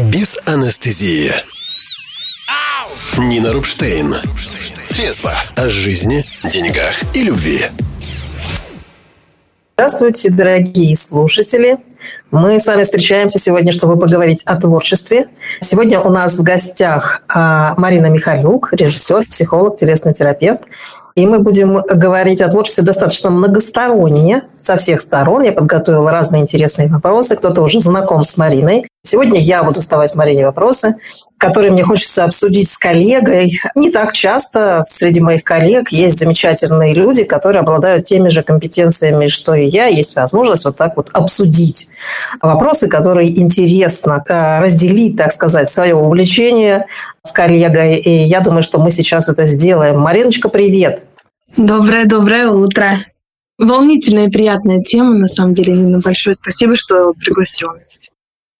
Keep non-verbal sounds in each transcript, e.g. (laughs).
без анестезии. Нина Рубштейн. Трезво о жизни, деньгах и любви. Здравствуйте, дорогие слушатели. Мы с вами встречаемся сегодня, чтобы поговорить о творчестве. Сегодня у нас в гостях а, Марина Михалюк, режиссер, психолог, телесный терапевт. И мы будем говорить о творчестве достаточно многосторонне, со всех сторон. Я подготовила разные интересные вопросы. Кто-то уже знаком с Мариной. Сегодня я буду задавать Марине вопросы, которые мне хочется обсудить с коллегой. Не так часто среди моих коллег есть замечательные люди, которые обладают теми же компетенциями, что и я. Есть возможность вот так вот обсудить вопросы, которые интересно э, разделить, так сказать, свое увлечение с коллегой. И я думаю, что мы сейчас это сделаем. Мариночка, привет! Доброе-доброе утро! Волнительная и приятная тема, на самом деле, Нина. Большое спасибо, что пригласила.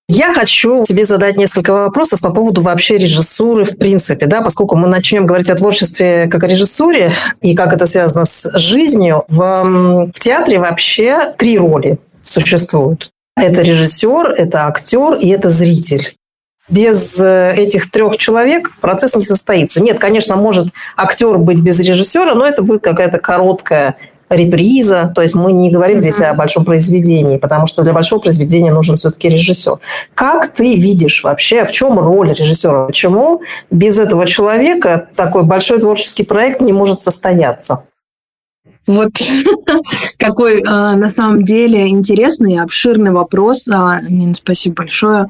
Я хочу тебе задать несколько вопросов по поводу вообще режиссуры в принципе, да, поскольку мы начнем говорить о творчестве как о режиссуре и как это связано с жизнью. В, в театре вообще три роли существуют. Это режиссер, это актер и это зритель. Без э, этих трех человек процесс не состоится. Нет, конечно, может актер быть без режиссера, но это будет какая-то короткая реприза. То есть мы не говорим mm-hmm. здесь о большом произведении, потому что для большого произведения нужен все-таки режиссер. Как ты видишь вообще, в чем роль режиссера? Почему без этого человека такой большой творческий проект не может состояться? Вот (laughs) какой а, на самом деле интересный и обширный вопрос. А, Нина, спасибо большое.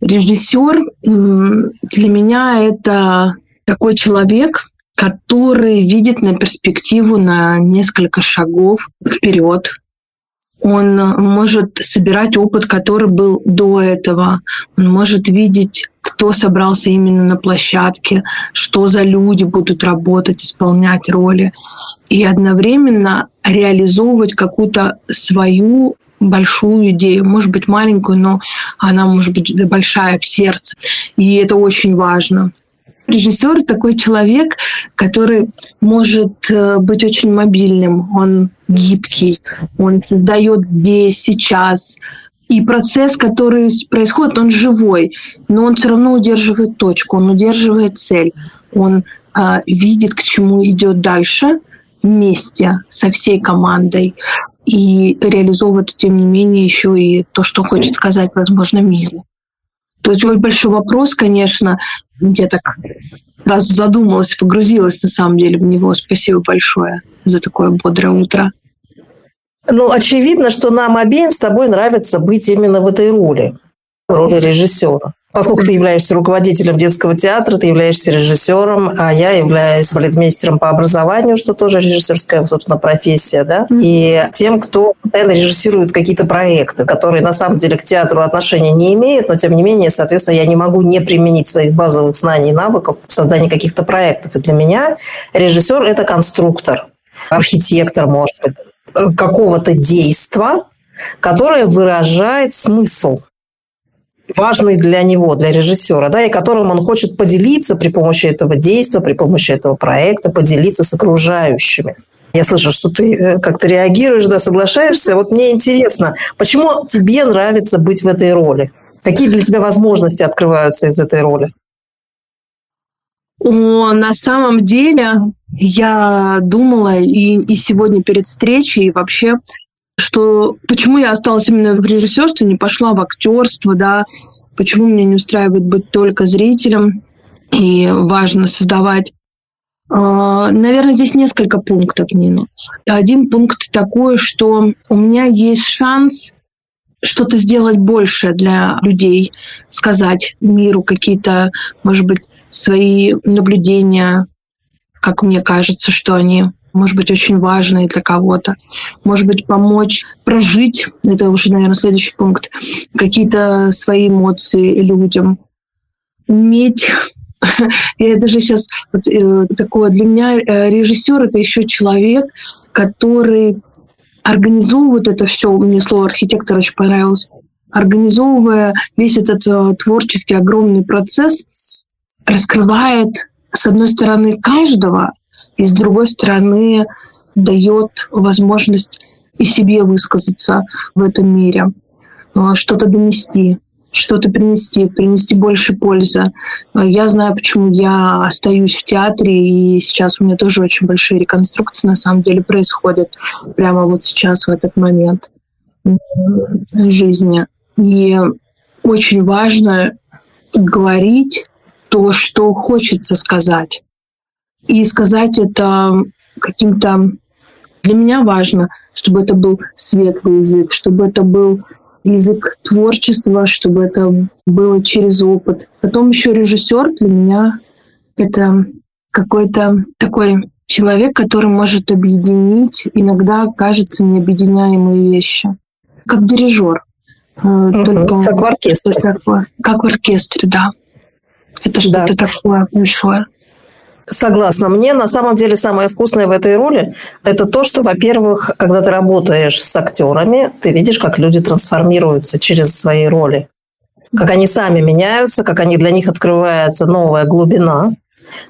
Режиссер для меня это такой человек, который видит на перспективу на несколько шагов вперед. Он может собирать опыт, который был до этого. Он может видеть, кто собрался именно на площадке, что за люди будут работать, исполнять роли. И одновременно реализовывать какую-то свою большую идею, может быть маленькую, но она может быть большая в сердце. И это очень важно. Режиссер такой человек, который может э, быть очень мобильным, он гибкий, он создает здесь, сейчас. И процесс, который происходит, он живой, но он все равно удерживает точку, он удерживает цель, он э, видит, к чему идет дальше вместе со всей командой и реализовывает, тем не менее, еще и то, что хочет сказать, возможно, миру. То есть большой вопрос, конечно, я так раз задумалась, погрузилась на самом деле в него. Спасибо большое за такое бодрое утро. Ну, очевидно, что нам обеим с тобой нравится быть именно в этой роли, роли режиссера. Поскольку ты являешься руководителем детского театра, ты являешься режиссером, а я являюсь балетмейстером по образованию, что тоже режиссерская, собственно, профессия, да, и тем, кто постоянно режиссирует какие-то проекты, которые на самом деле к театру отношения не имеют, но тем не менее, соответственно, я не могу не применить своих базовых знаний и навыков в создании каких-то проектов. И для меня режиссер – это конструктор, архитектор, может быть, какого-то действа, которое выражает смысл важный для него, для режиссера, да, и которым он хочет поделиться при помощи этого действия, при помощи этого проекта, поделиться с окружающими. Я слышу, что ты э, как-то реагируешь, да, соглашаешься. Вот мне интересно, почему тебе нравится быть в этой роли? Какие для тебя возможности открываются из этой роли? О, на самом деле я думала и, и сегодня перед встречей, и вообще что почему я осталась именно в режиссерстве, не пошла в актерство, да, почему меня не устраивает быть только зрителем, и важно создавать а, Наверное, здесь несколько пунктов, Нина. Один пункт такой, что у меня есть шанс что-то сделать больше для людей, сказать миру какие-то, может быть, свои наблюдения, как мне кажется, что они может быть, очень важные для кого-то. Может быть, помочь прожить, это уже, наверное, следующий пункт, какие-то свои эмоции людям. Уметь (laughs) я даже сейчас вот, э, такое для меня э, режиссер это еще человек, который организовывает это все. Мне слово архитектор очень понравилось. Организовывая весь этот э, творческий огромный процесс, раскрывает с одной стороны каждого, и с другой стороны дает возможность и себе высказаться в этом мире, э, что-то донести. что-то принести, принести больше пользы. Я знаю, почему я остаюсь в театре, и сейчас у меня тоже очень большие реконструкции на самом деле происходят прямо вот сейчас, в этот момент жизни. И очень важно говорить то, что хочется сказать. И сказать это каким-то... Для меня важно, чтобы это был светлый язык, чтобы это был язык творчества, чтобы это было через опыт. Потом еще режиссер для меня это какой-то такой человек, который может объединить иногда кажется необъединяемые вещи. Как дирижер. Угу, Только как в оркестре. Такое, как в оркестре, да. Это что-то да. такое большое. Согласна. Мне на самом деле самое вкусное в этой роли – это то, что, во-первых, когда ты работаешь с актерами, ты видишь, как люди трансформируются через свои роли. Как они сами меняются, как они, для них открывается новая глубина.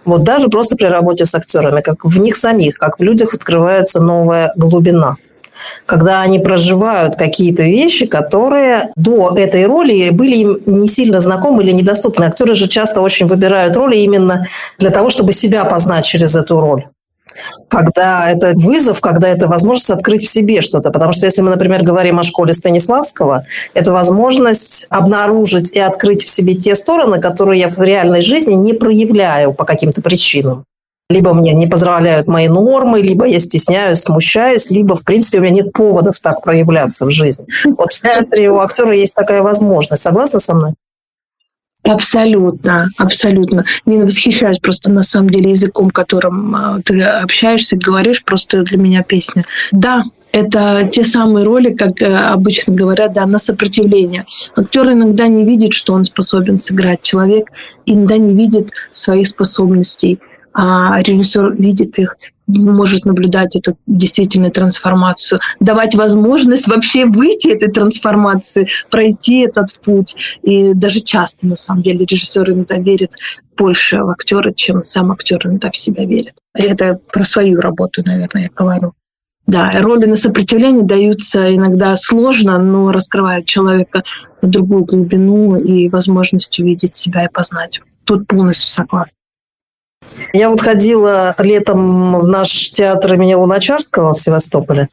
Вот даже просто при работе с актерами, как в них самих, как в людях открывается новая глубина когда они проживают какие-то вещи, которые до этой роли были им не сильно знакомы или недоступны. Актеры же часто очень выбирают роли именно для того, чтобы себя познать через эту роль когда это вызов, когда это возможность открыть в себе что-то. Потому что если мы, например, говорим о школе Станиславского, это возможность обнаружить и открыть в себе те стороны, которые я в реальной жизни не проявляю по каким-то причинам. Либо мне не позволяют мои нормы, либо я стесняюсь, смущаюсь, либо, в принципе, у меня нет поводов так проявляться в жизни. Вот в театре у актера есть такая возможность. Согласна со мной? Абсолютно, абсолютно. Нина, восхищаюсь просто на самом деле языком, которым а, ты общаешься, говоришь, просто для меня песня. Да, это те самые роли, как э, обычно говорят, да, на сопротивление. Актер иногда не видит, что он способен сыграть. Человек иногда не видит своих способностей а режиссер видит их, может наблюдать эту действительно трансформацию, давать возможность вообще выйти этой трансформации, пройти этот путь. И даже часто, на самом деле, режиссер иногда верит больше в актера, чем сам актер иногда в себя верит. Это про свою работу, наверное, я говорю. Да, роли на сопротивление даются иногда сложно, но раскрывают человека на другую глубину и возможность увидеть себя и познать. Тут полностью согласна. Я вот ходила летом в наш театр имени Луначарского в Севастополе.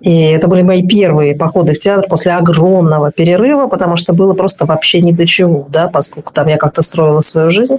И это были мои первые походы в театр после огромного перерыва, потому что было просто вообще ни до чего, да, поскольку там я как-то строила свою жизнь.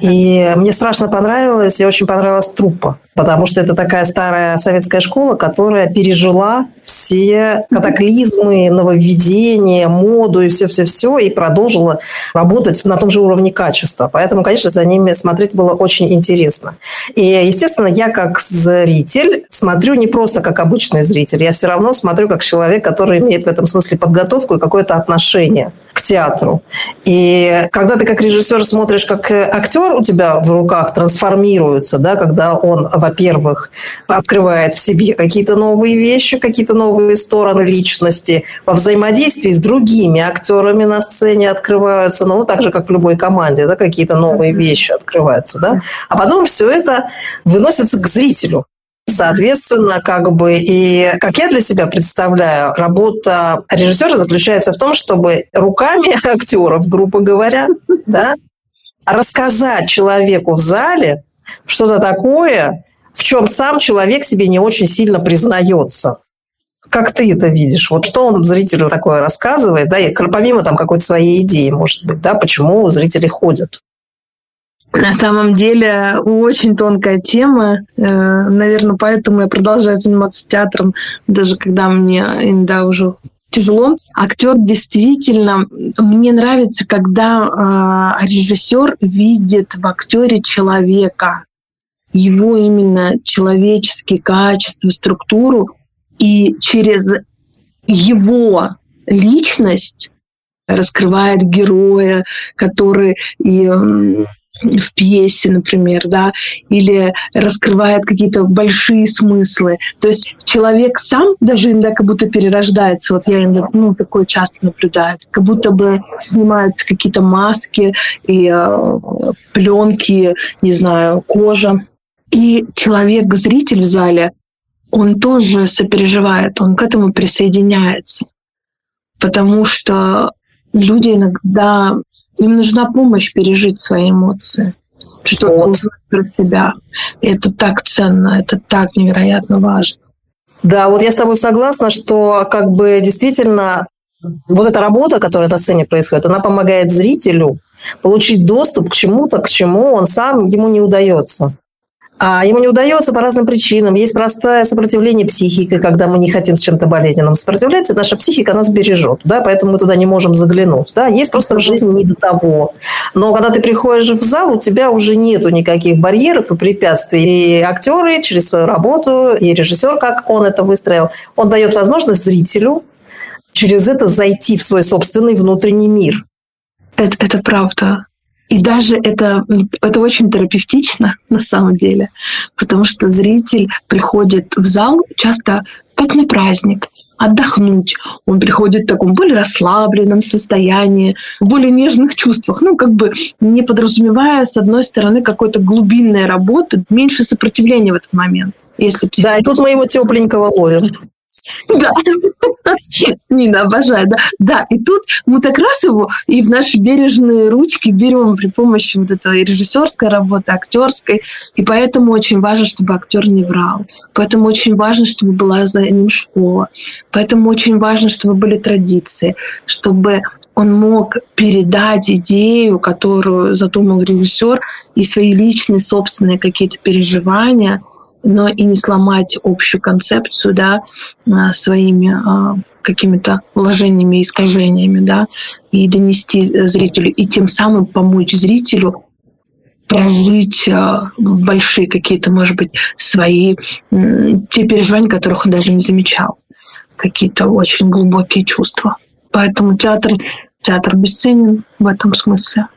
И мне страшно понравилось, и очень понравилась труппа потому что это такая старая советская школа, которая пережила все катаклизмы, нововведения, моду и все-все-все, и продолжила работать на том же уровне качества. Поэтому, конечно, за ними смотреть было очень интересно. И, естественно, я как зритель смотрю не просто как обычный зритель, я все равно смотрю как человек, который имеет в этом смысле подготовку и какое-то отношение к театру. И когда ты как режиссер смотришь, как актер у тебя в руках трансформируется, да, когда он, во-первых, открывает в себе какие-то новые вещи, какие-то новые стороны личности, во взаимодействии с другими актерами на сцене открываются, ну, так же, как в любой команде, да, какие-то новые вещи открываются, да, а потом все это выносится к зрителю. Соответственно, как бы и как я для себя представляю, работа режиссера заключается в том, чтобы руками актеров, грубо говоря, да, рассказать человеку в зале что-то такое, в чем сам человек себе не очень сильно признается. Как ты это видишь? Вот что он зрителю такое рассказывает, да, и помимо там какой-то своей идеи, может быть, да, почему зрители ходят? На самом деле очень тонкая тема. Э, Наверное, поэтому я продолжаю заниматься театром, даже когда мне иногда уже тяжело. Актер действительно, мне нравится, когда э, режиссер видит в актере человека, его именно человеческие качества, структуру, и через его личность раскрывает героя, который и в пьесе, например, да, или раскрывает какие-то большие смыслы. То есть человек сам даже иногда как будто перерождается. Вот я иногда, ну, такое часто наблюдаю. Как будто бы снимают какие-то маски и э, пленки, не знаю, кожа. И человек, зритель в зале, он тоже сопереживает, он к этому присоединяется. Потому что люди иногда, им нужна помощь пережить свои эмоции, что-то Вот. узнать про себя. И это так ценно, это так невероятно важно. Да, вот я с тобой согласна, что как бы действительно вот эта работа, которая на сцене происходит, она помогает зрителю получить доступ к чему-то, к чему он сам ему не удается. А ему не удается по разным причинам. Есть простое сопротивление психики, когда мы не хотим с чем-то болезненным сопротивляться, наша психика нас бережет, да, поэтому мы туда не можем заглянуть. Да. Есть просто в жизни не до того. Но когда ты приходишь в зал, у тебя уже нету никаких барьеров и препятствий. И актеры через свою работу, и режиссер, как он это выстроил, он дает возможность зрителю через это зайти в свой собственный внутренний мир. Это, это правда. И даже это, это очень терапевтично (laughs) на самом деле, потому что зритель приходит в зал часто как на праздник, отдохнуть. Он приходит в таком более расслабленном состоянии, в более нежных чувствах. Ну, как бы не подразумевая, с одной стороны, какой-то глубинной работы, меньше сопротивления в этот момент. Если Да, и тут мы его тепленького ловим. Да. Нина, обожаю, да. Да, и тут мы так раз его и в наши бережные ручки берем при помощи вот этой режиссерской работы, актерской. И поэтому очень важно, чтобы актер не врал. Поэтому очень важно, чтобы была за ним школа. Поэтому очень важно, чтобы были традиции, чтобы он мог передать идею, которую задумал режиссер, и свои личные, собственные какие-то переживания – но и не сломать общую концепцию, да, а, своими а, какими-то вложениями, искажениями, да, и донести зрителю, и тем самым помочь зрителю прожить а, большие какие-то, может быть, свои те переживания, которых он даже не замечал, какие-то очень глубокие чувства. Поэтому театр, театр бесценен в этом смысле.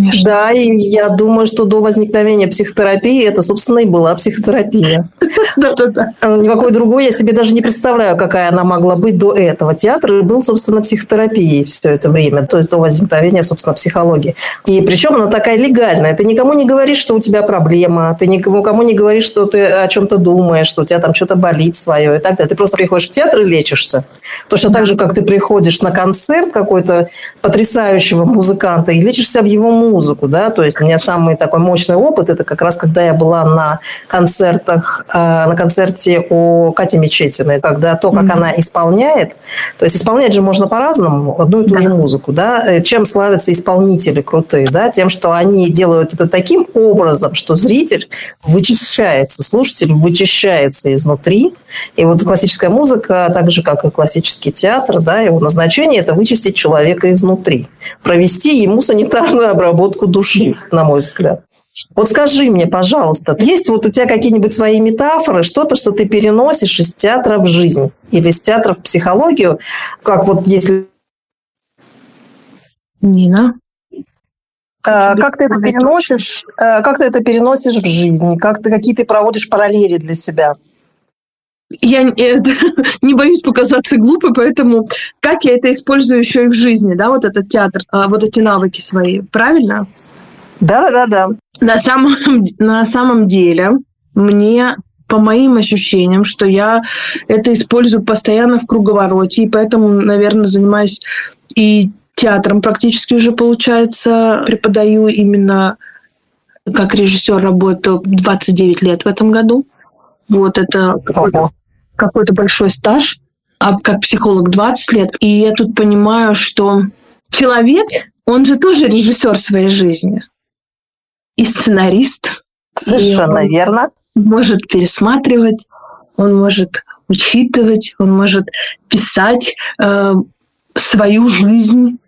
Конечно. Да, и я думаю, что до возникновения психотерапии это, собственно, и была психотерапия. (laughs) Да-да-да. Никакой другой я себе даже не представляю, какая она могла быть до этого. Театр был, собственно, психотерапией все это время, то есть до возникновения, собственно, психологии. И причем она такая легальная. Ты никому не говоришь, что у тебя проблема, ты никому кому не говоришь, что ты о чем-то думаешь, что у тебя там что-то болит свое и так далее. Ты просто приходишь в театр и лечишься. Точно так же, как ты приходишь на концерт какой-то потрясающего музыканта и лечишься об его музыку, да, то есть у меня самый такой мощный опыт, это как раз когда я была на концертах, э, на концерте у Кати Мечетиной, когда то, как mm-hmm. она исполняет, то есть исполнять же можно по-разному одну и ту да. же музыку, да, чем славятся исполнители крутые, да, тем, что они делают это таким образом, что зритель вычищается, слушатель вычищается изнутри, и вот классическая музыка, так же, как и классический театр, да, его назначение – это вычистить человека изнутри, провести ему санитарную обработку души, на мой взгляд. Вот скажи мне, пожалуйста, есть вот у тебя какие-нибудь свои метафоры, что-то, что ты переносишь из театра в жизнь или из театра в психологию, как вот если... Нина? А, как ты это переносишь? А, как ты это переносишь в жизнь? Как ты какие ты проводишь параллели для себя? Я (laughs) не боюсь показаться глупой, поэтому как я это использую еще и в жизни, да, вот этот театр, а, вот эти навыки свои, правильно? Да, да, да. На самом, на самом деле мне по моим ощущениям, что я это использую постоянно в круговороте, и поэтому, наверное, занимаюсь и театром практически уже, получается, преподаю именно как режиссер работаю 29 лет в этом году. Вот это какой-то большой стаж, а как психолог 20 лет. И я тут понимаю, что человек, он же тоже режиссер своей жизни и сценарист. Совершенно и верно. Может пересматривать, он может учитывать, он может писать э, свою жизнь,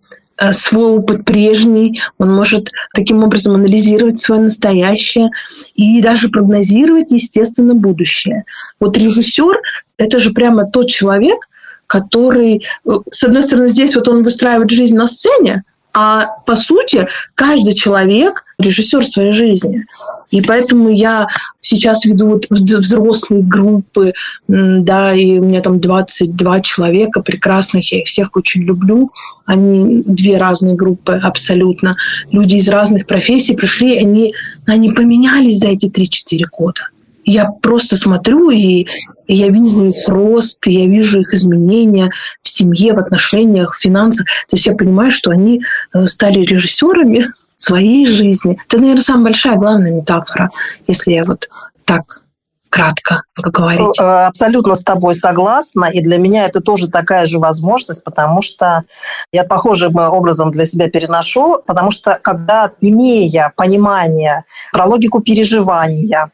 свой опыт прежний, он может таким образом анализировать свое настоящее и даже прогнозировать, естественно, будущее. Вот режиссер — это же прямо тот человек, который, э, с одной стороны, здесь вот он выстраивает жизнь на сцене, а по сути, каждый человек режиссер своей жизни. И поэтому я сейчас веду вот взрослые группы, да, и у меня там 22 человека прекрасных, я их всех очень люблю. Они две разные группы абсолютно. Люди из разных профессий пришли, они, они поменялись за эти 3-4 года. Я просто смотрю, и, я вижу их рост, я вижу их изменения в семье, в отношениях, в финансах. То есть я понимаю, что они э, стали режиссерами (laughs) своей жизни. Это, наверное, самая большая, главная метафора, если я вот так кратко поговорить. Э, абсолютно с тобой согласна. И для меня это тоже такая же возможность, потому что я похожим образом для себя переношу, потому что когда, имея понимание про логику переживания,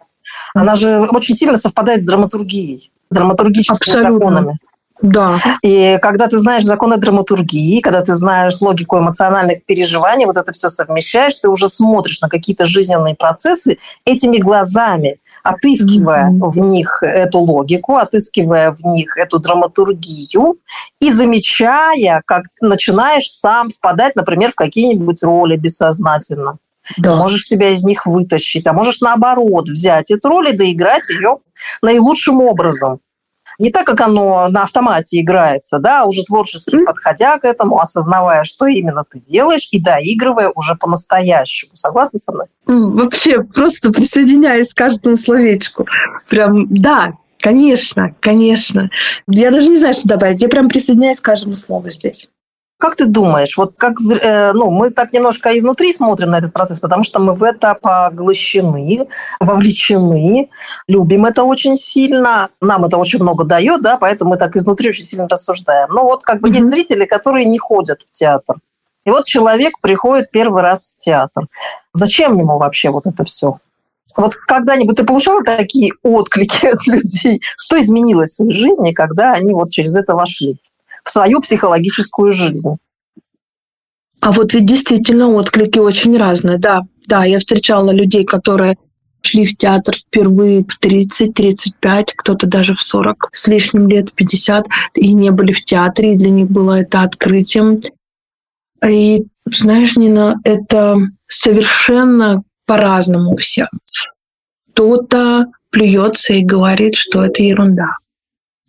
она же очень сильно совпадает с драматургией, с драматургическими Абсолютно. законами. Да. И когда ты знаешь законы драматургии, когда ты знаешь логику эмоциональных переживаний, вот это все совмещаешь, ты уже смотришь на какие-то жизненные процессы этими глазами, отыскивая mm-hmm. в них эту логику, отыскивая в них эту драматургию и замечая, как начинаешь сам впадать, например, в какие-нибудь роли бессознательно. Да. Можешь себя из них вытащить, а можешь наоборот взять эту роль и доиграть ее наилучшим образом. Не так, как оно на автомате играется, да, а уже творчески mm-hmm. подходя к этому, осознавая, что именно ты делаешь, и доигрывая уже по-настоящему. Согласна со мной? Вообще, просто присоединяюсь к каждому словечку. Прям, да, конечно, конечно. Я даже не знаю, что добавить. Я прям присоединяюсь к каждому слову здесь. Как ты думаешь, вот как, э, ну, мы так немножко изнутри смотрим на этот процесс, потому что мы в это поглощены, вовлечены, любим это очень сильно, нам это очень много дает, да, поэтому мы так изнутри очень сильно рассуждаем. Но вот как бы mm-hmm. есть зрители, которые не ходят в театр. И вот человек приходит первый раз в театр. Зачем ему вообще вот это все? Вот когда-нибудь ты получала такие отклики (laughs) от людей? Что изменилось в их жизни, когда они вот через это вошли? В свою психологическую жизнь. А вот ведь действительно отклики очень разные, да. Да, я встречала людей, которые шли в театр впервые в 30-35, кто-то даже в 40 с лишним лет, в 50, и не были в театре, и для них было это открытием. И знаешь, Нина, это совершенно по-разному у всех. Кто-то плюется и говорит, что это ерунда.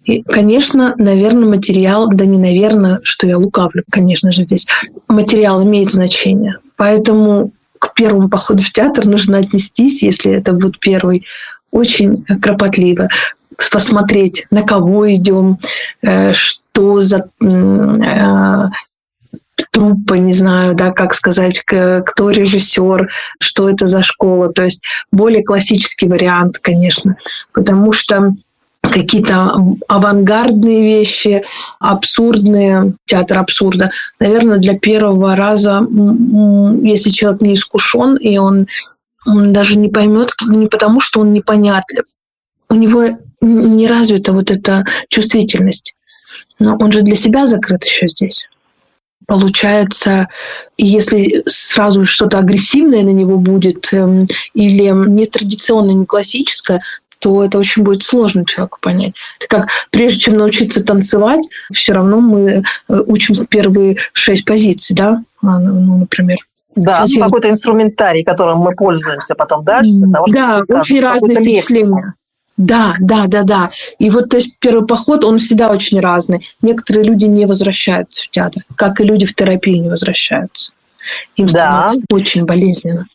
И, конечно, наверное, материал, да не наверное, что я лукавлю, конечно же, здесь, материал имеет значение. Поэтому к первому походу в театр нужно отнестись, если это будет первый, очень кропотливо посмотреть, на кого идем, э, что за э, труппа, не знаю, да, как сказать, кто режиссер, что это за школа. То есть более классический вариант, конечно, потому что какие-то авангардные вещи, абсурдные, театр абсурда. Наверное, для первого раза, если человек не искушен, и он, он даже не поймет, не потому что он непонятлив, у него не развита вот эта чувствительность. Но он же для себя закрыт еще здесь. Получается, если сразу что-то агрессивное на него будет эм, или нетрадиционное, не классическое, то это очень будет сложно человеку понять. Это как прежде чем научиться танцевать, все равно мы э, учим первые шесть позиций, да, а, ну, ну, например. Да, Совсем. какой-то инструментарий, которым мы пользуемся потом дальше. Для того, да, очень разные впечатления. Да, да, да, да. И вот, то есть, первый поход, он всегда очень разный. Некоторые люди не возвращаются в театр, как и люди в терапию не возвращаются. Им да. очень болезненно.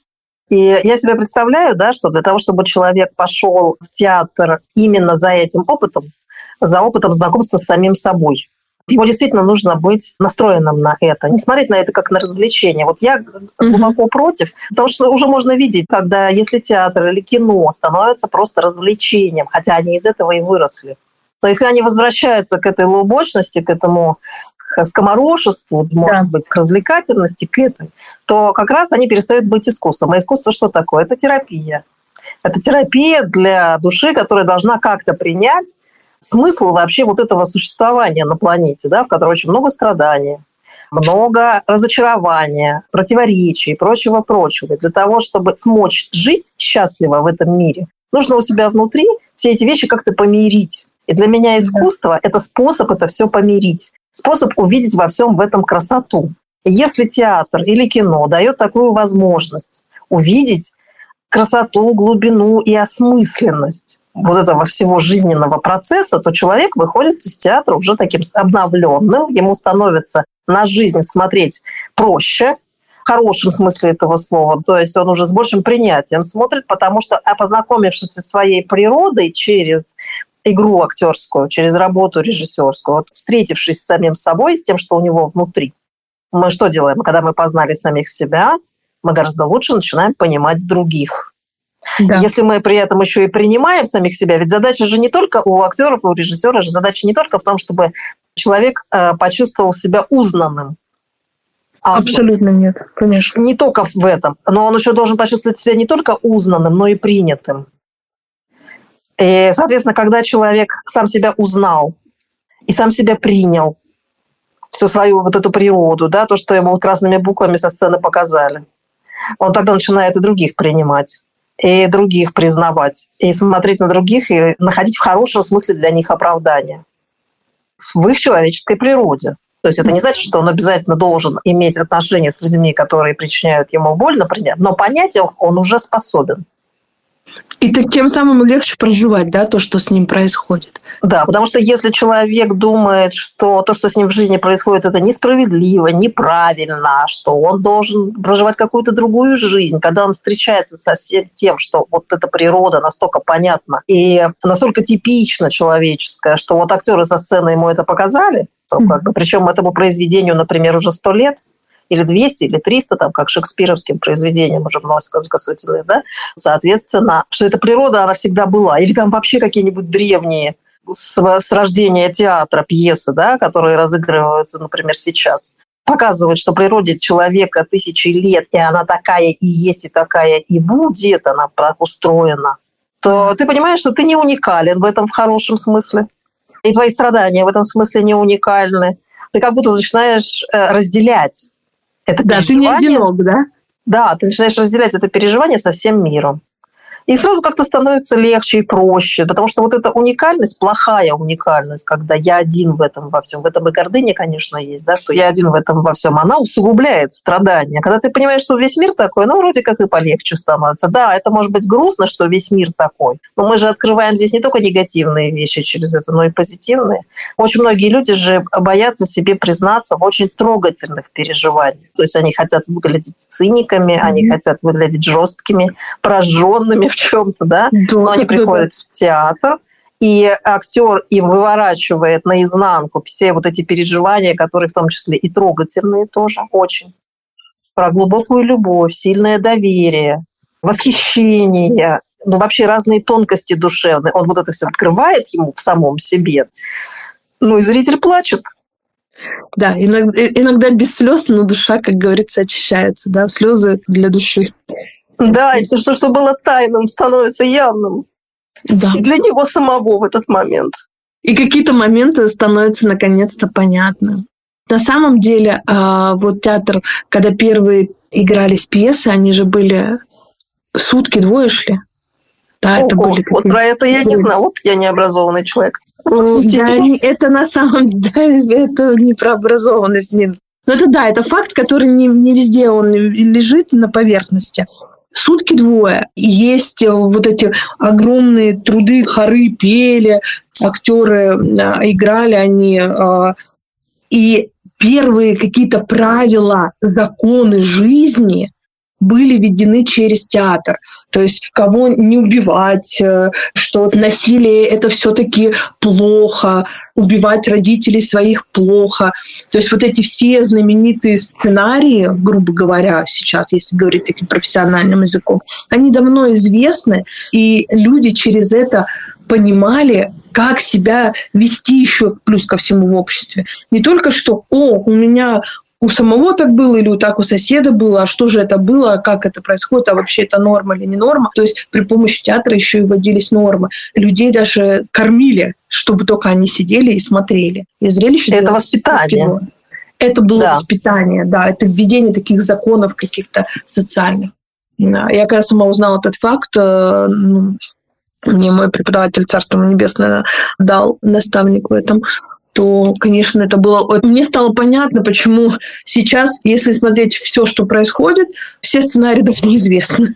И я себе представляю, да, что для того, чтобы человек пошел в театр именно за этим опытом, за опытом знакомства с самим собой, ему действительно нужно быть настроенным на это, не смотреть на это как на развлечение. Вот я глубоко mm-hmm. против, потому что уже можно видеть, когда если театр или кино становится просто развлечением, хотя они из этого и выросли. Но если они возвращаются к этой лубочности, к этому скоморошеству, может да. быть, к развлекательности, к этой, то как раз они перестают быть искусством. А искусство что такое? Это терапия. Это терапия для души, которая должна как-то принять смысл вообще вот этого существования на планете, да, в котором очень много страданий, много разочарования, противоречий и прочего-прочего. Для того, чтобы смочь жить счастливо в этом мире, нужно у себя внутри все эти вещи как-то помирить. И для меня искусство – это способ это все помирить способ увидеть во всем в этом красоту. Если театр или кино дает такую возможность увидеть красоту, глубину и осмысленность вот этого всего жизненного процесса, то человек выходит из театра уже таким обновленным, ему становится на жизнь смотреть проще, в хорошем смысле этого слова. То есть он уже с большим принятием смотрит, потому что, а познакомившись со своей природой через игру актерскую, через работу режиссерскую, вот, встретившись с самим собой, с тем, что у него внутри, мы что делаем? Когда мы познали самих себя, мы гораздо лучше начинаем понимать других. Да. Если мы при этом еще и принимаем самих себя, ведь задача же не только у актеров, у режиссера же задача не только в том, чтобы человек э, почувствовал себя узнанным. А Абсолютно нет, конечно. Не только в этом, но он еще должен почувствовать себя не только узнанным, но и принятым. И, соответственно, когда человек сам себя узнал и сам себя принял, всю свою вот эту природу, да, то, что ему красными буквами со сцены показали, он тогда начинает и других принимать, и других признавать, и смотреть на других, и находить в хорошем смысле для них оправдание в их человеческой природе. То есть это не значит, что он обязательно должен иметь отношения с людьми, которые причиняют ему боль, например, но понять их он уже способен. И так тем самым легче проживать, да, то, что с ним происходит. Да, потому что если человек думает, что то, что с ним в жизни происходит, это несправедливо, неправильно, что он должен проживать какую-то другую жизнь, когда он встречается со всем тем, что вот эта природа настолько понятна и настолько типично человеческая, что вот актеры со сцены ему это показали, то как бы, причем этому произведению, например, уже сто лет, или 200, или 300, там, как шекспировским произведениям уже много сотен да, соответственно, что эта природа, она всегда была. Или там вообще какие-нибудь древние с, с рождения театра пьесы, да, которые разыгрываются, например, сейчас показывают, что природе человека тысячи лет, и она такая и есть, и такая и будет, она устроена, то ты понимаешь, что ты не уникален в этом в хорошем смысле. И твои страдания в этом смысле не уникальны. Ты как будто начинаешь э, разделять это да, ты не одинок, да? Да, ты начинаешь разделять это переживание со всем миром. И сразу как-то становится легче и проще, потому что вот эта уникальность, плохая уникальность, когда я один в этом во всем, в этом и гордыня, конечно, есть, да, что я один в этом во всем, она усугубляет страдания. Когда ты понимаешь, что весь мир такой, ну, вроде как и полегче становится. Да, это может быть грустно, что весь мир такой, но мы же открываем здесь не только негативные вещи через это, но и позитивные. Очень многие люди же боятся себе признаться в очень трогательных переживаниях. То есть они хотят выглядеть циниками, mm-hmm. они хотят выглядеть жесткими, прожженными, в чем-то, да, да но они приходят да. в театр, и актер им выворачивает наизнанку все вот эти переживания, которые в том числе и трогательные тоже очень. Про глубокую любовь, сильное доверие, восхищение, ну вообще разные тонкости душевные. Он вот это все открывает ему в самом себе. Ну и зритель плачет. Да, иногда, иногда без слез, но душа, как говорится, очищается. Да? Слезы для души. Да, и все, что, что было тайным, становится явным. Да. И для него самого в этот момент. И какие-то моменты становятся наконец-то понятны. На самом деле, а, вот театр, когда первые игрались пьесы, они же были сутки, двое шли. Да, Ого, это были вот про это я не знаю, вот я необразованный человек. Да, (laughs) это на самом (laughs) деле, это не про образованность. Но это да, это факт, который не, не везде он лежит на поверхности сутки двое. Есть э, вот эти огромные труды, хоры пели, актеры э, играли они. Э, и первые какие-то правила, законы жизни были введены через театр. То есть кого не убивать, э, что насилие это все-таки плохо, убивать родителей своих плохо. То есть вот эти все знаменитые сценарии, грубо говоря, сейчас, если говорить таким профессиональным языком, они давно известны, и люди через это понимали, как себя вести еще плюс ко всему в обществе. Не только что, о, у меня у самого так было или у так у соседа было, а что же это было, как это происходит, а вообще это норма или не норма. То есть при помощи театра еще и вводились нормы. Людей даже кормили, чтобы только они сидели и смотрели. И зрелище... Это воспитание. Это было да. воспитание, да, это введение таких законов каких-то социальных. Я когда сама узнала этот факт, э, ну, мне мой преподаватель, царство небесное, дал наставник в этом, то, конечно, это было... Мне стало понятно, почему сейчас, если смотреть все, что происходит, все сценарии (laughs) давно известны.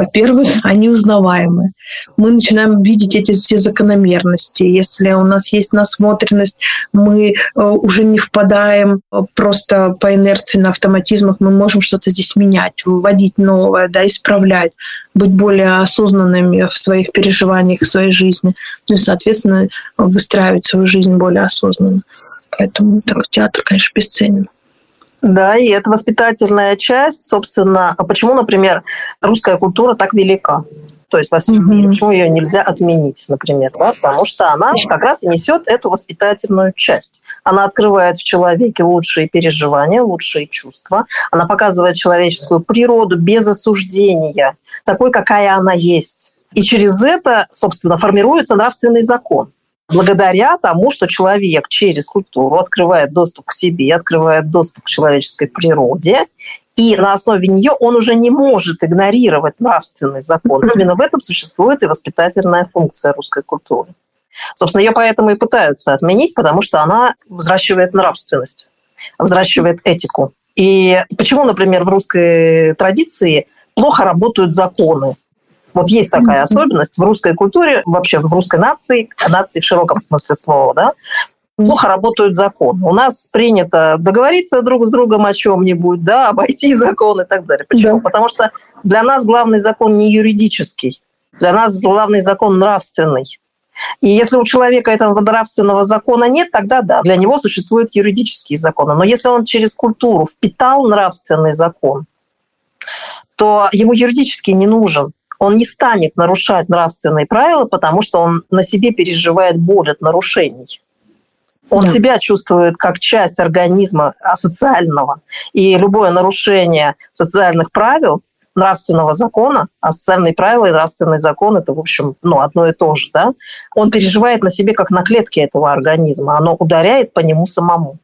Во-первых, (laughs) они узнаваемы. Мы начинаем видеть эти все закономерности. Если у нас есть насмотренность, мы э, уже не впадаем просто по инерции на автоматизмах, мы можем что-то здесь менять, выводить новое, да, исправлять, быть более осознанными в своих переживаниях, в своей жизни. Ну и, соответственно, выстраивать свою жизнь более осознанно. Поэтому так, театр, конечно, бесценен. Да, и это воспитательная часть, собственно, а почему, например, русская культура так велика? То есть во всем mm-hmm. мире, почему ее нельзя отменить, например, да? потому что она как раз и несет эту воспитательную часть. Она открывает в человеке лучшие переживания, лучшие чувства. Она показывает человеческую природу без осуждения, такой, какая она есть. И через это, собственно, формируется нравственный закон благодаря тому, что человек через культуру открывает доступ к себе, открывает доступ к человеческой природе, и на основе нее он уже не может игнорировать нравственный закон. Именно в этом существует и воспитательная функция русской культуры. Собственно, ее поэтому и пытаются отменить, потому что она взращивает нравственность, взращивает этику. И почему, например, в русской традиции плохо работают законы? Вот есть такая особенность в русской культуре, вообще в русской нации, нации в широком смысле слова, да, плохо работают законы. У нас принято договориться друг с другом о чем-нибудь, да, обойти закон и так далее. Почему? Да. Потому что для нас главный закон не юридический, для нас главный закон нравственный. И если у человека этого нравственного закона нет, тогда да, для него существуют юридические законы. Но если он через культуру впитал нравственный закон, то ему юридически не нужен он не станет нарушать нравственные правила, потому что он на себе переживает боль от нарушений. Он да. себя чувствует как часть организма асоциального. И любое нарушение социальных правил, нравственного закона, а социальные правила и нравственный закон – это, в общем, ну, одно и то же, да? Он переживает на себе как на клетке этого организма. Оно ударяет по нему самому.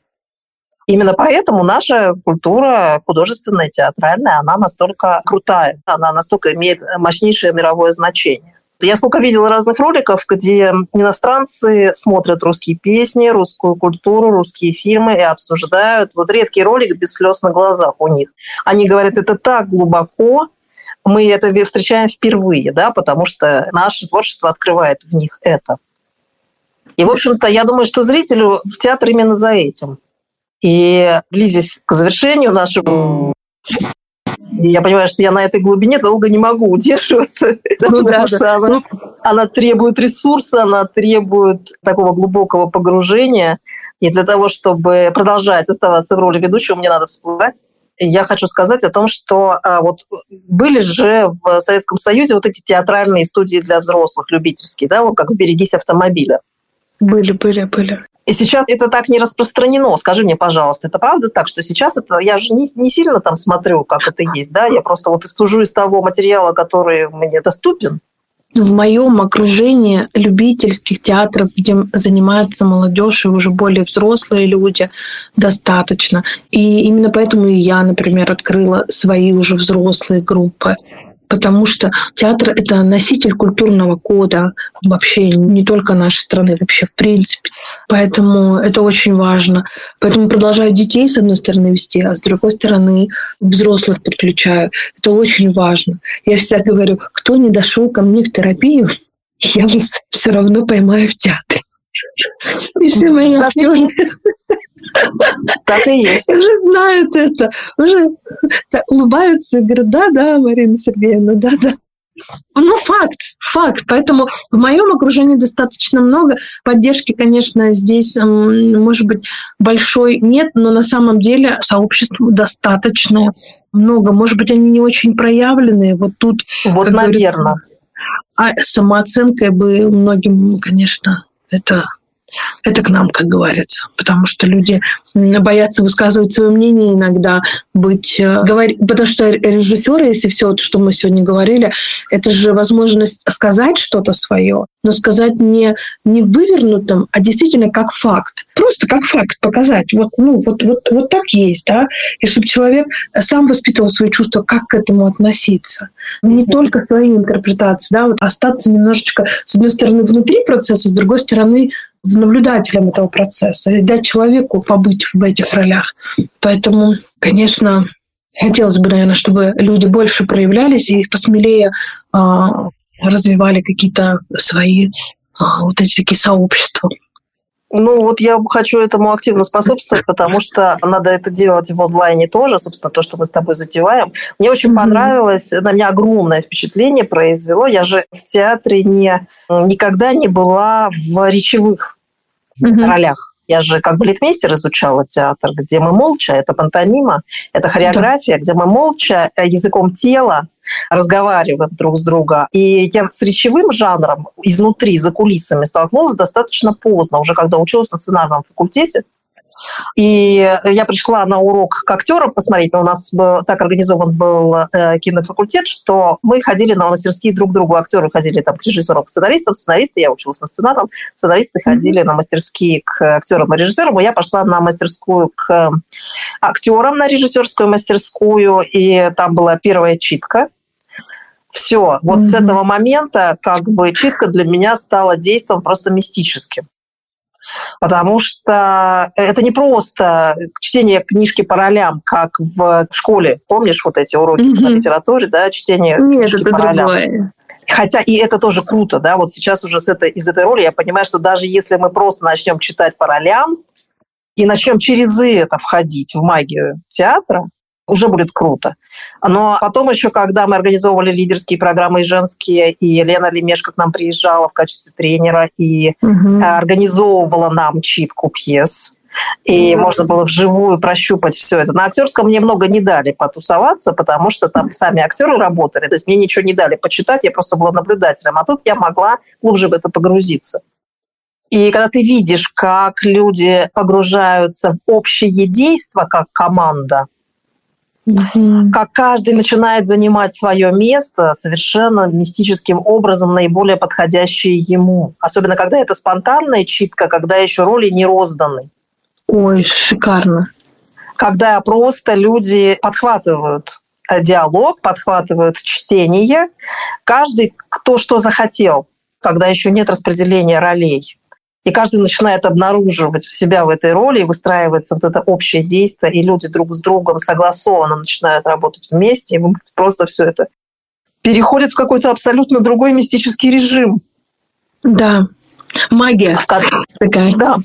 Именно поэтому наша культура художественная, театральная, она настолько крутая, она настолько имеет мощнейшее мировое значение. Я сколько видела разных роликов, где иностранцы смотрят русские песни, русскую культуру, русские фильмы и обсуждают. Вот редкий ролик без слез на глазах у них. Они говорят, это так глубоко, мы это встречаем впервые, да, потому что наше творчество открывает в них это. И, в общем-то, я думаю, что зрителю в театр именно за этим. И близясь к завершению нашего я понимаю, что я на этой глубине долго не могу удерживаться, (laughs) ну, потому да, что да. Она, она требует ресурса, она требует такого глубокого погружения. И для того, чтобы продолжать оставаться в роли ведущего, мне надо всплывать. Я хочу сказать о том, что а, вот были же в Советском Союзе вот эти театральные студии для взрослых, любительские, да, вот как «Берегись автомобиля». Были, были, были. И сейчас это так не распространено. Скажи мне, пожалуйста, это правда так, что сейчас это... Я же не, не сильно там смотрю, как это есть, да? Я просто вот сужу из того материала, который мне доступен. В моем окружении любительских театров, где занимаются молодежь и уже более взрослые люди, достаточно. И именно поэтому и я, например, открыла свои уже взрослые группы потому что театр — это носитель культурного кода вообще не только нашей страны, вообще в принципе. Поэтому это очень важно. Поэтому продолжаю детей, с одной стороны, вести, а с другой стороны, взрослых подключаю. Это очень важно. Я всегда говорю, кто не дошел ко мне в терапию, (laughs) я вас все равно поймаю в театре. (laughs) И все мои так и есть. Уже знают это. Уже улыбаются и говорят, да-да, Марина Сергеевна, да-да. Ну, факт, факт. Поэтому в моем окружении достаточно много. Поддержки, конечно, здесь, может быть, большой нет, но на самом деле сообщество достаточно много. Может быть, они не очень проявленные. Вот тут... Вот, наверное. а самооценкой бы многим, конечно, это это к нам, как говорится. Потому что люди боятся высказывать свое мнение иногда, быть... Э, говорить, потому что режиссеры, если все, что мы сегодня говорили, это же возможность сказать что-то свое, но сказать не, не вывернутым, а действительно как факт. Просто как факт показать. Вот, ну, вот, вот, вот так есть, да? И чтобы человек сам воспитывал свои чувства, как к этому относиться. Не только свои интерпретации, да, вот остаться немножечко, с одной стороны, внутри процесса, с другой стороны, наблюдателем этого процесса и дать человеку побыть в этих ролях. Поэтому, конечно, хотелось бы, наверное, чтобы люди больше проявлялись и посмелее э, развивали какие-то свои э, вот эти такие сообщества. Ну, вот я хочу этому активно способствовать, потому что надо это делать в онлайне тоже, собственно, то, что мы с тобой затеваем. Мне очень mm-hmm. понравилось, на меня огромное впечатление произвело. Я же в театре не, никогда не была в речевых mm-hmm. ролях. Я же как балетмейстер изучала театр, где мы молча, это пантомима, это хореография, где мы молча э, языком тела разговариваем друг с другом. И я с речевым жанром изнутри, за кулисами столкнулась достаточно поздно, уже когда училась на сценарном факультете. И я пришла на урок к актерам посмотреть, но у нас был, так организован был э, кинофакультет, что мы ходили на мастерские друг к другу. Актеры ходили там, к режиссерам, к сценаристам, сценаристы, я училась на сценарном, сценаристы mm-hmm. ходили на мастерские к актерам и режиссерам, и я пошла на мастерскую к актерам, на режиссерскую мастерскую, и там была первая читка. Все, вот mm-hmm. с этого момента как бы читка для меня стала действием просто мистическим потому что это не просто чтение книжки по ролям, как в школе. Помнишь вот эти уроки mm-hmm. по литературе, да, чтение Нет, книжки это по ролям? Другое. Хотя и это тоже круто, да, вот сейчас уже с этой, из этой роли я понимаю, что даже если мы просто начнем читать по ролям и начнем через это входить в магию театра, уже будет круто. Но потом еще, когда мы организовывали лидерские программы и женские, и Лена Лемешка к нам приезжала в качестве тренера и угу. организовывала нам читку пьес, и mm можно было вживую прощупать все это. На актерском мне много не дали потусоваться, потому что там сами актеры работали, то есть мне ничего не дали почитать, я просто была наблюдателем, а тут я могла глубже в это погрузиться. И когда ты видишь, как люди погружаются в общее действие как команда, Угу. Как каждый начинает занимать свое место совершенно мистическим образом, наиболее подходящее ему. Особенно, когда это спонтанная читка, когда еще роли не розданы. Ой, шикарно. Когда просто люди подхватывают диалог, подхватывают чтение. Каждый, кто что захотел, когда еще нет распределения ролей. И каждый начинает обнаруживать себя в этой роли, и выстраивается вот это общее действие, и люди друг с другом согласованно начинают работать вместе, и просто все это переходит в какой-то абсолютно другой мистический режим. Да, магия в такая. Да,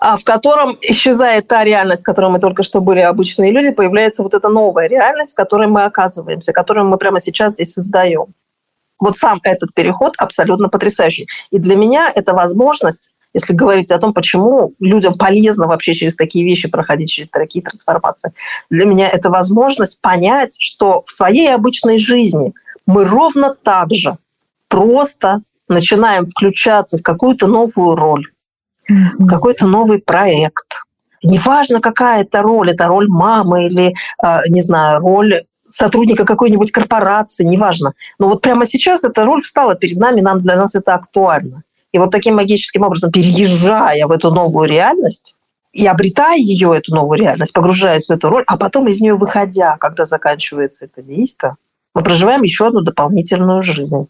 а в котором исчезает та реальность, в которой мы только что были обычные люди, появляется вот эта новая реальность, в которой мы оказываемся, которую мы прямо сейчас здесь создаем. Вот сам этот переход абсолютно потрясающий. И для меня это возможность если говорить о том, почему людям полезно вообще через такие вещи проходить, через такие трансформации. Для меня это возможность понять, что в своей обычной жизни мы ровно так же просто начинаем включаться в какую-то новую роль, в какой-то новый проект. Неважно, какая это роль, это роль мамы или, а, не знаю, роль сотрудника какой-нибудь корпорации, неважно. Но вот прямо сейчас эта роль встала перед нами, нам для нас это актуально. И вот таким магическим образом, переезжая в эту новую реальность, и обретая ее, эту новую реальность, погружаясь в эту роль, а потом из нее выходя, когда заканчивается это действие, мы проживаем еще одну дополнительную жизнь.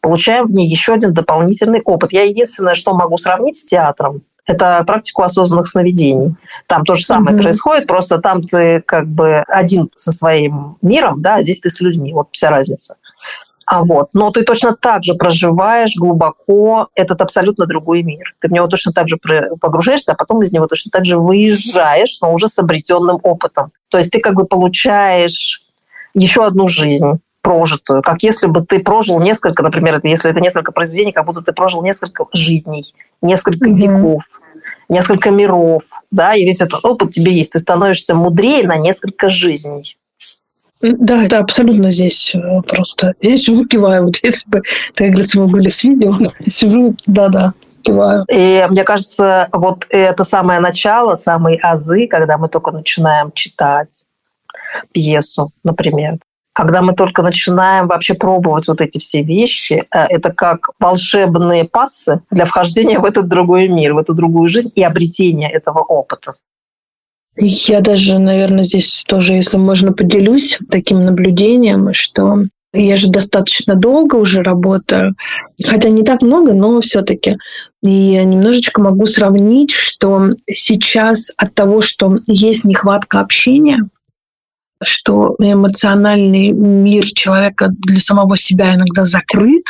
Получаем в ней еще один дополнительный опыт. Я единственное, что могу сравнить с театром, это практику осознанных сновидений. Там то же самое mm-hmm. происходит, просто там ты как бы один со своим миром, да, а здесь ты с людьми. Вот вся разница. А вот. Но ты точно так же проживаешь глубоко этот абсолютно другой мир. Ты в него точно так же погружаешься, а потом из него точно так же выезжаешь, но уже с обретенным опытом. То есть ты как бы получаешь еще одну жизнь прожитую, как если бы ты прожил несколько, например, это, если это несколько произведений, как будто ты прожил несколько жизней, несколько mm-hmm. веков, несколько миров, да, и весь этот опыт тебе есть. Ты становишься мудрее на несколько жизней. Да, это абсолютно здесь э, просто. Я сижу, киваю. Вот (laughs) если бы, так говорится, мы были с видео, (laughs) сижу, да-да, киваю. И мне кажется, вот это самое начало, самые азы, когда мы только начинаем читать пьесу, например. Когда мы только начинаем вообще пробовать вот эти все вещи, э, это как волшебные пассы для вхождения в этот другой мир, в эту другую жизнь и обретения этого опыта. Я даже, наверное, здесь тоже, если можно, поделюсь таким наблюдением, что я же достаточно долго уже работаю, хотя не так много, но все-таки. И я немножечко могу сравнить, что сейчас от того, что есть нехватка общения, что эмоциональный мир человека для самого себя иногда закрыт,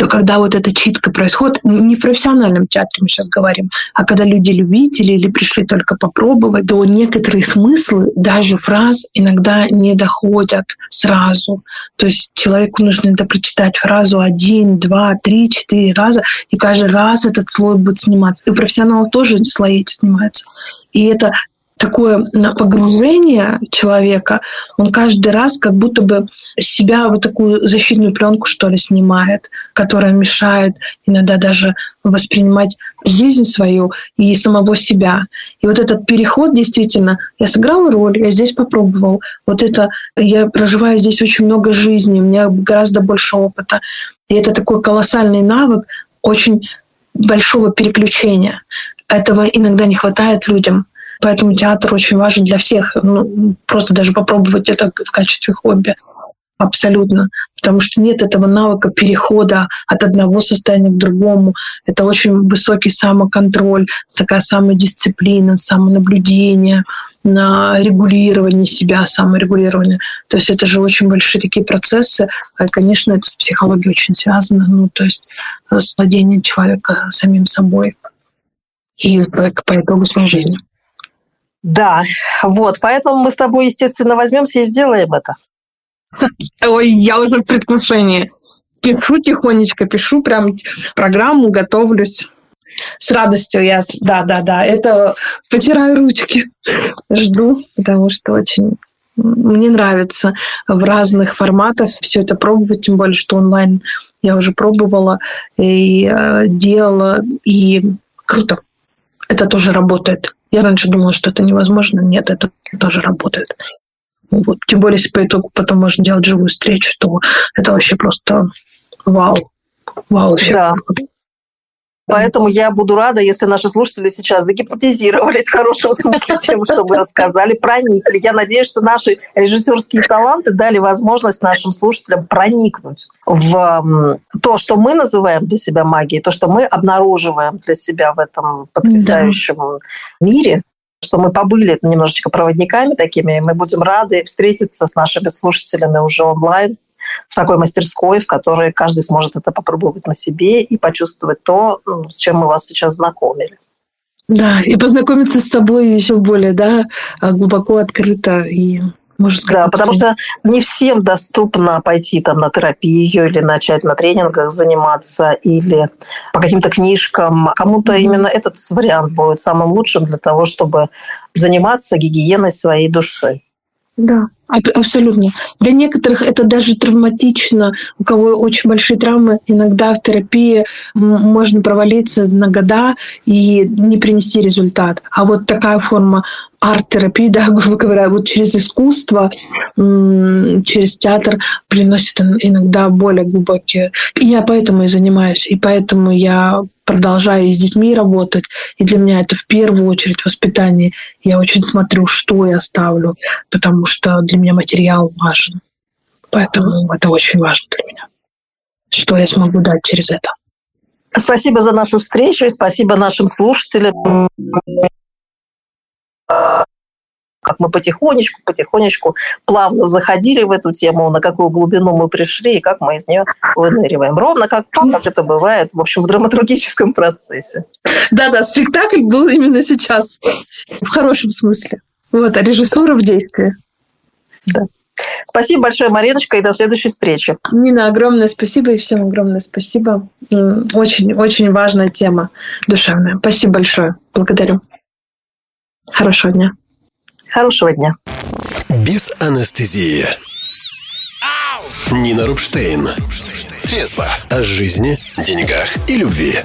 то когда вот эта читка происходит, не в профессиональном театре мы сейчас говорим, а когда люди-любители или пришли только попробовать, то некоторые смыслы, даже фраз иногда не доходят сразу. То есть человеку нужно иногда прочитать фразу один, два, три, четыре раза, и каждый раз этот слой будет сниматься. И профессионал тоже слои эти снимаются. И это такое погружение человека, он каждый раз как будто бы себя вот такую защитную пленку, что ли, снимает, которая мешает иногда даже воспринимать жизнь свою и самого себя. И вот этот переход действительно, я сыграл роль, я здесь попробовал. Вот это, я проживаю здесь очень много жизни, у меня гораздо больше опыта. И это такой колоссальный навык очень большого переключения. Этого иногда не хватает людям. Поэтому театр очень важен для всех. Ну, просто даже попробовать это в качестве хобби. Абсолютно. Потому что нет этого навыка перехода от одного состояния к другому. Это очень высокий самоконтроль, такая самодисциплина, самонаблюдение, на регулирование себя, саморегулирование. То есть это же очень большие такие процессы. И, конечно, это с психологией очень связано. Ну, то есть с владением человека самим собой и по, по итогу своей жизни. Да, вот, поэтому мы с тобой, естественно, возьмемся и сделаем это. Ой, я уже в предвкушении. Пишу тихонечко, пишу прям программу, готовлюсь. С радостью я, да, да, да, это потираю ручки, (laughs) жду, потому что очень мне нравится в разных форматах все это пробовать, тем более, что онлайн я уже пробовала и э, делала, и круто. Это тоже работает. Я раньше думала, что это невозможно. Нет, это тоже работает. Вот. Тем более, если по итогу потом можно делать живую встречу, то это вообще просто вау. Вау. Да. Поэтому я буду рада, если наши слушатели сейчас загипнотизировались в хорошем смысле тем, что мы рассказали, проникли. Я надеюсь, что наши режиссерские таланты дали возможность нашим слушателям проникнуть в то, что мы называем для себя магией, то, что мы обнаруживаем для себя в этом потрясающем да. мире что мы побыли немножечко проводниками такими, и мы будем рады встретиться с нашими слушателями уже онлайн в такой мастерской, в которой каждый сможет это попробовать на себе и почувствовать то, ну, с чем мы вас сейчас знакомили. Да, и познакомиться с собой еще более, да, глубоко открыто и можно сказать. Да, потому что не всем доступно пойти там на терапию или начать на тренингах заниматься или по каким-то книжкам. Кому-то mm-hmm. именно этот вариант будет самым лучшим для того, чтобы заниматься гигиеной своей души. Да, абсолютно. Для некоторых это даже травматично. У кого очень большие травмы, иногда в терапии можно провалиться на года и не принести результат. А вот такая форма арт-терапии, да, (laughs) грубо говоря, вот через искусство, через театр приносит иногда более глубокие. И я поэтому и занимаюсь, и поэтому я продолжаю с детьми работать. И для меня это в первую очередь воспитание. Я очень смотрю, что я ставлю, потому что для меня материал важен. Поэтому это очень важно для меня. Что я смогу дать через это. Спасибо за нашу встречу и спасибо нашим слушателям как мы потихонечку, потихонечку плавно заходили в эту тему, на какую глубину мы пришли и как мы из нее выныриваем. Ровно как, как это бывает, в общем, в драматургическом процессе. Да-да, спектакль был именно сейчас, в хорошем смысле. Вот, а режиссура в действии. Да. Спасибо большое, Мариночка, и до следующей встречи. Нина, огромное спасибо и всем огромное спасибо. Очень, очень важная тема душевная. Спасибо большое. Благодарю. Хорошего дня. Хорошего дня. Без анестезии. Нина Рубштейн. Трезво о жизни, деньгах и любви.